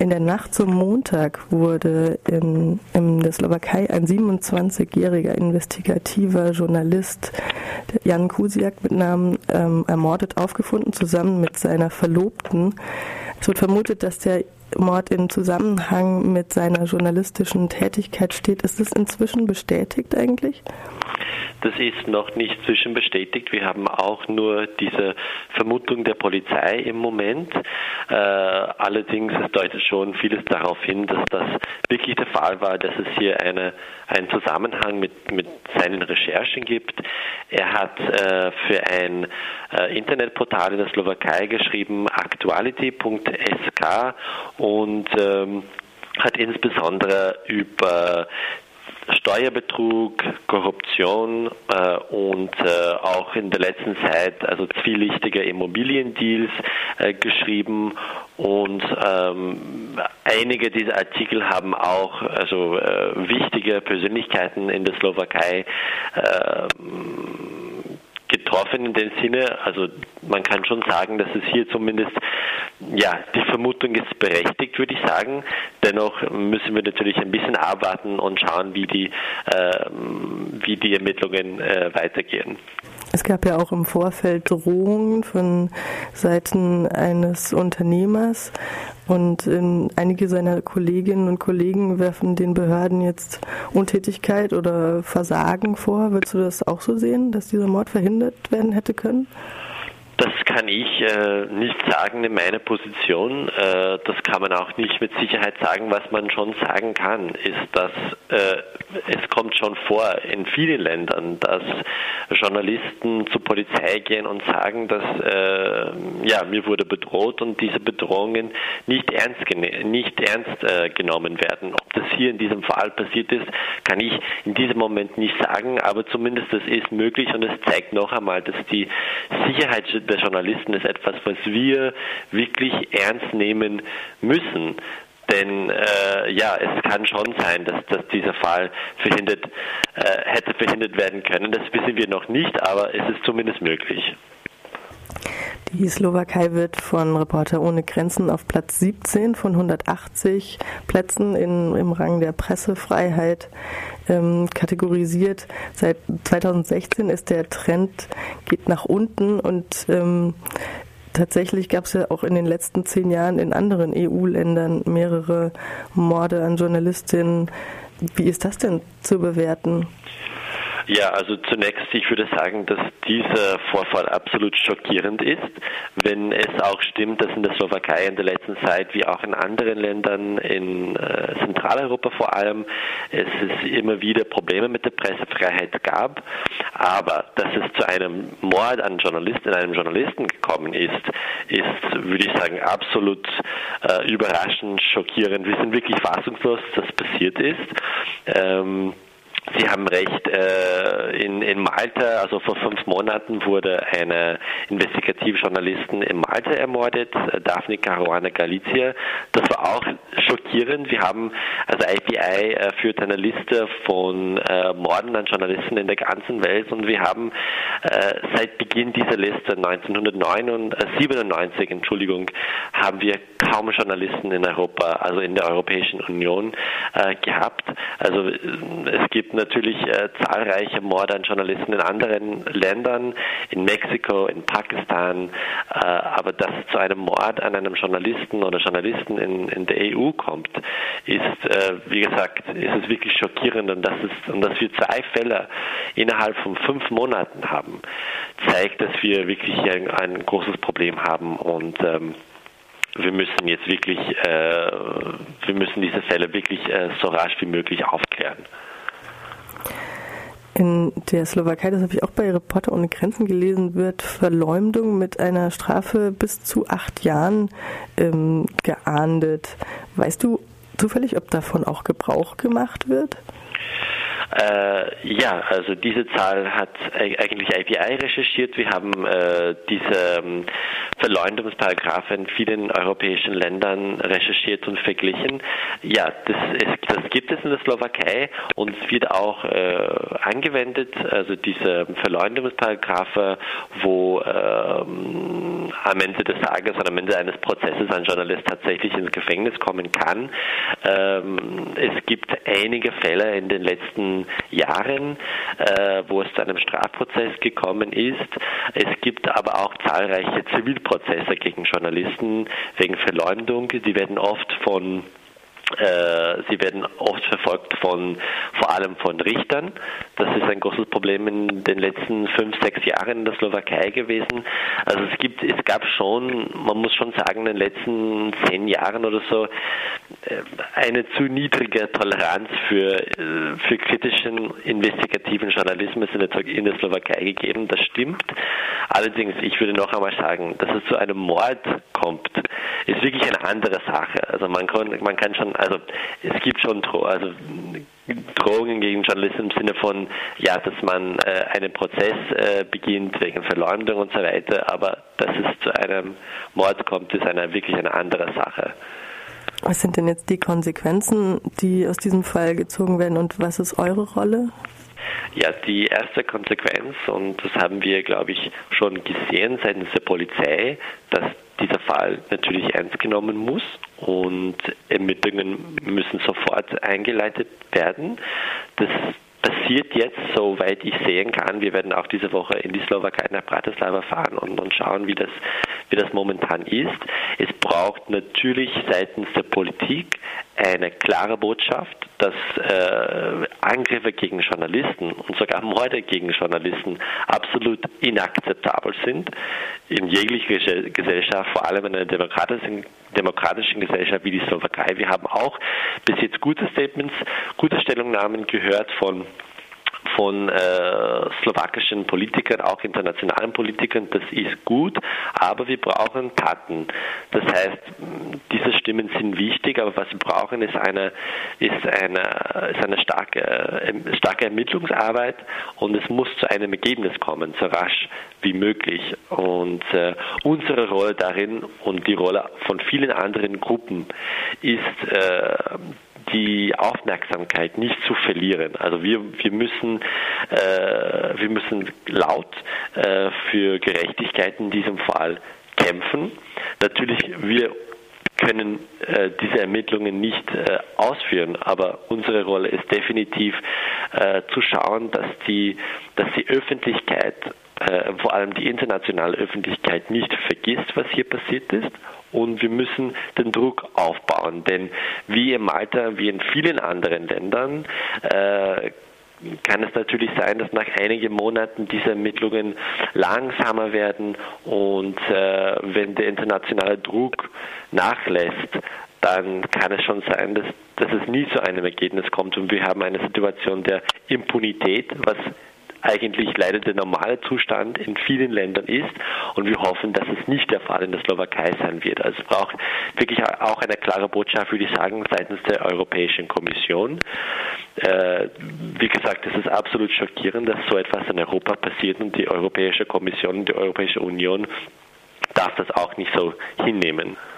In der Nacht zum Montag wurde in, in der Slowakei ein 27-jähriger investigativer Journalist, Jan Kusiak mit Namen, ähm, ermordet aufgefunden, zusammen mit seiner Verlobten. Es wird vermutet, dass der Mord in Zusammenhang mit seiner journalistischen Tätigkeit steht. Ist das inzwischen bestätigt eigentlich? Das ist noch nicht zwischenbestätigt. Wir haben auch nur diese Vermutung der Polizei im Moment. Äh, allerdings es deutet schon vieles darauf hin, dass das wirklich der Fall war, dass es hier eine, einen Zusammenhang mit, mit seinen Recherchen gibt. Er hat äh, für ein äh, Internetportal in der Slowakei geschrieben, actuality.sk und ähm, hat insbesondere über Steuerbetrug, Korruption äh, und äh, auch in der letzten Zeit also zwielichtige Immobiliendeals äh, geschrieben und ähm, einige dieser Artikel haben auch also äh, wichtige Persönlichkeiten in der Slowakei getroffen in dem Sinne. Also man kann schon sagen, dass es hier zumindest, ja, die Vermutung ist berechtigt, würde ich sagen. Dennoch müssen wir natürlich ein bisschen abwarten und schauen, wie die, äh, wie die Ermittlungen äh, weitergehen. Es gab ja auch im Vorfeld Drohungen von Seiten eines Unternehmers und ähm, einige seiner Kolleginnen und Kollegen werfen den Behörden jetzt Untätigkeit oder Versagen vor. Würdest du das auch so sehen, dass dieser Mord verhindert werden hätte können? Das kann ich äh, nicht sagen in meiner Position. Äh, das kann man auch nicht mit Sicherheit sagen. Was man schon sagen kann, ist, dass äh, es kommt schon vor in vielen Ländern, dass Journalisten zur Polizei gehen und sagen, dass äh, ja mir wurde bedroht und diese Bedrohungen nicht ernst nicht ernst äh, genommen werden. Ob das hier in diesem Fall passiert ist, kann ich in diesem Moment nicht sagen, aber zumindest das ist möglich und es zeigt noch einmal, dass die Sicherheit der Journalisten ist etwas, was wir wirklich ernst nehmen müssen. Denn äh, ja, es kann schon sein, dass, dass dieser Fall verhindert, äh, hätte verhindert werden können. Das wissen wir noch nicht, aber es ist zumindest möglich. Die Slowakei wird von Reporter ohne Grenzen auf Platz 17 von 180 Plätzen in, im Rang der Pressefreiheit ähm, kategorisiert. Seit 2016 ist der Trend geht nach unten und ähm, Tatsächlich gab es ja auch in den letzten zehn Jahren in anderen EU-Ländern mehrere Morde an Journalistinnen. Wie ist das denn zu bewerten? Ja, also zunächst, ich würde sagen, dass dieser Vorfall absolut schockierend ist, wenn es auch stimmt, dass in der Slowakei in der letzten Zeit, wie auch in anderen Ländern in äh, Zentraleuropa vor allem, es ist immer wieder Probleme mit der Pressefreiheit gab. Aber dass es zu einem Mord an Journalisten, einem Journalisten gekommen ist, ist, würde ich sagen, absolut äh, überraschend, schockierend. Wir sind wirklich fassungslos, dass das passiert ist. Ähm, Sie haben recht, äh, in, in Malta, also vor fünf Monaten, wurde eine Investigativjournalistin in Malta ermordet, Daphne Caruana Galizia. Das war auch schockierend. Wir haben, also IPI äh, führt eine Liste von äh, Morden an Journalisten in der ganzen Welt und wir haben äh, seit Beginn dieser Liste 1997, Entschuldigung, haben wir kaum Journalisten in Europa, also in der Europäischen Union äh, gehabt. Also äh, es gibt natürlich äh, zahlreiche Morde an Journalisten in anderen Ländern, in Mexiko, in Pakistan, äh, aber dass es zu einem Mord an einem Journalisten oder Journalisten in, in der EU kommt, ist, äh, wie gesagt, ist es wirklich schockierend und dass, es, und dass wir zwei Fälle innerhalb von fünf Monaten haben, zeigt, dass wir wirklich ein, ein großes Problem haben und ähm, wir müssen jetzt wirklich, äh, wir müssen diese Fälle wirklich äh, so rasch wie möglich aufklären. In der Slowakei, das habe ich auch bei Reporter ohne Grenzen gelesen, wird Verleumdung mit einer Strafe bis zu acht Jahren ähm, geahndet. Weißt du zufällig, ob davon auch Gebrauch gemacht wird? Äh, ja, also diese Zahl hat eigentlich IPI recherchiert. Wir haben äh, diese ähm, in vielen europäischen Ländern recherchiert und verglichen. Ja, das, ist, das gibt es in der Slowakei und es wird auch äh, angewendet, also diese Verleumdungsparagraphe, wo ähm, am Ende des Tages oder am Ende eines Prozesses ein Journalist tatsächlich ins Gefängnis kommen kann. Ähm, es gibt einige Fälle in den letzten Jahren, äh, wo es zu einem Strafprozess gekommen ist. Es gibt aber auch zahlreiche Zivilprozesse gegen Journalisten wegen Verleumdung. Die werden oft von sie werden oft verfolgt von, vor allem von Richtern. Das ist ein großes Problem in den letzten fünf, sechs Jahren in der Slowakei gewesen. Also es gibt, es gab schon, man muss schon sagen, in den letzten zehn Jahren oder so äh, eine zu niedrige Toleranz für, äh, für kritischen investigativen Journalismus in der, in der Slowakei gegeben. Das stimmt. Allerdings, ich würde noch einmal sagen, dass es zu einem Mord kommt, ist wirklich eine andere Sache. Also man kann, man kann schon also es gibt schon Dro also Drohungen gegen Journalisten im Sinne von, ja, dass man äh, einen Prozess äh, beginnt wegen Verleumdung und so weiter, aber dass es zu einem Mord kommt, ist eine wirklich eine andere Sache. Was sind denn jetzt die Konsequenzen, die aus diesem Fall gezogen werden und was ist eure Rolle? Ja, die erste Konsequenz, und das haben wir, glaube ich, schon gesehen seitens der Polizei, dass Fall natürlich ernst genommen muss und Ermittlungen müssen sofort eingeleitet werden. Das passiert jetzt, soweit ich sehen kann. Wir werden auch diese Woche in die Slowakei nach Bratislava fahren und, und schauen, wie das, wie das momentan ist. Es braucht natürlich seitens der Politik eine klare Botschaft, dass äh, Angriffe gegen Journalisten und sogar Morde gegen Journalisten absolut inakzeptabel sind in jeglicher Gesellschaft, vor allem in einer demokratischen, demokratischen Gesellschaft wie die Slowakei. Wir haben auch bis jetzt gute Statements, gute Stellungnahmen gehört von von äh, slowakischen Politikern, auch internationalen Politikern, das ist gut, aber wir brauchen Taten. Das heißt, diese Stimmen sind wichtig, aber was wir brauchen, ist eine, ist eine, ist eine starke, äh, starke Ermittlungsarbeit und es muss zu einem Ergebnis kommen, so rasch wie möglich. Und äh, unsere Rolle darin und die Rolle von vielen anderen Gruppen ist, äh, die Aufmerksamkeit nicht zu verlieren. Also wir, wir, müssen, äh, wir müssen laut äh, für Gerechtigkeit in diesem Fall kämpfen. Natürlich, wir können äh, diese Ermittlungen nicht äh, ausführen, aber unsere Rolle ist definitiv äh, zu schauen, dass die, dass die Öffentlichkeit, äh, vor allem die internationale Öffentlichkeit, nicht vergisst, was hier passiert ist und wir müssen den Druck aufbauen. Denn wie in Malta, wie in vielen anderen Ländern, äh, kann es natürlich sein, dass nach einigen Monaten diese Ermittlungen langsamer werden und äh, wenn der internationale Druck nachlässt, dann kann es schon sein, dass, dass es nie zu einem Ergebnis kommt und wir haben eine Situation der Impunität, was eigentlich leider der normale Zustand in vielen Ländern ist und wir hoffen, dass es nicht der Fall in der Slowakei sein wird. Also es braucht wirklich auch eine klare Botschaft, würde ich sagen, seitens der Europäischen Kommission. Äh, wie gesagt, es ist absolut schockierend, dass so etwas in Europa passiert und die Europäische Kommission, die Europäische Union darf das auch nicht so hinnehmen.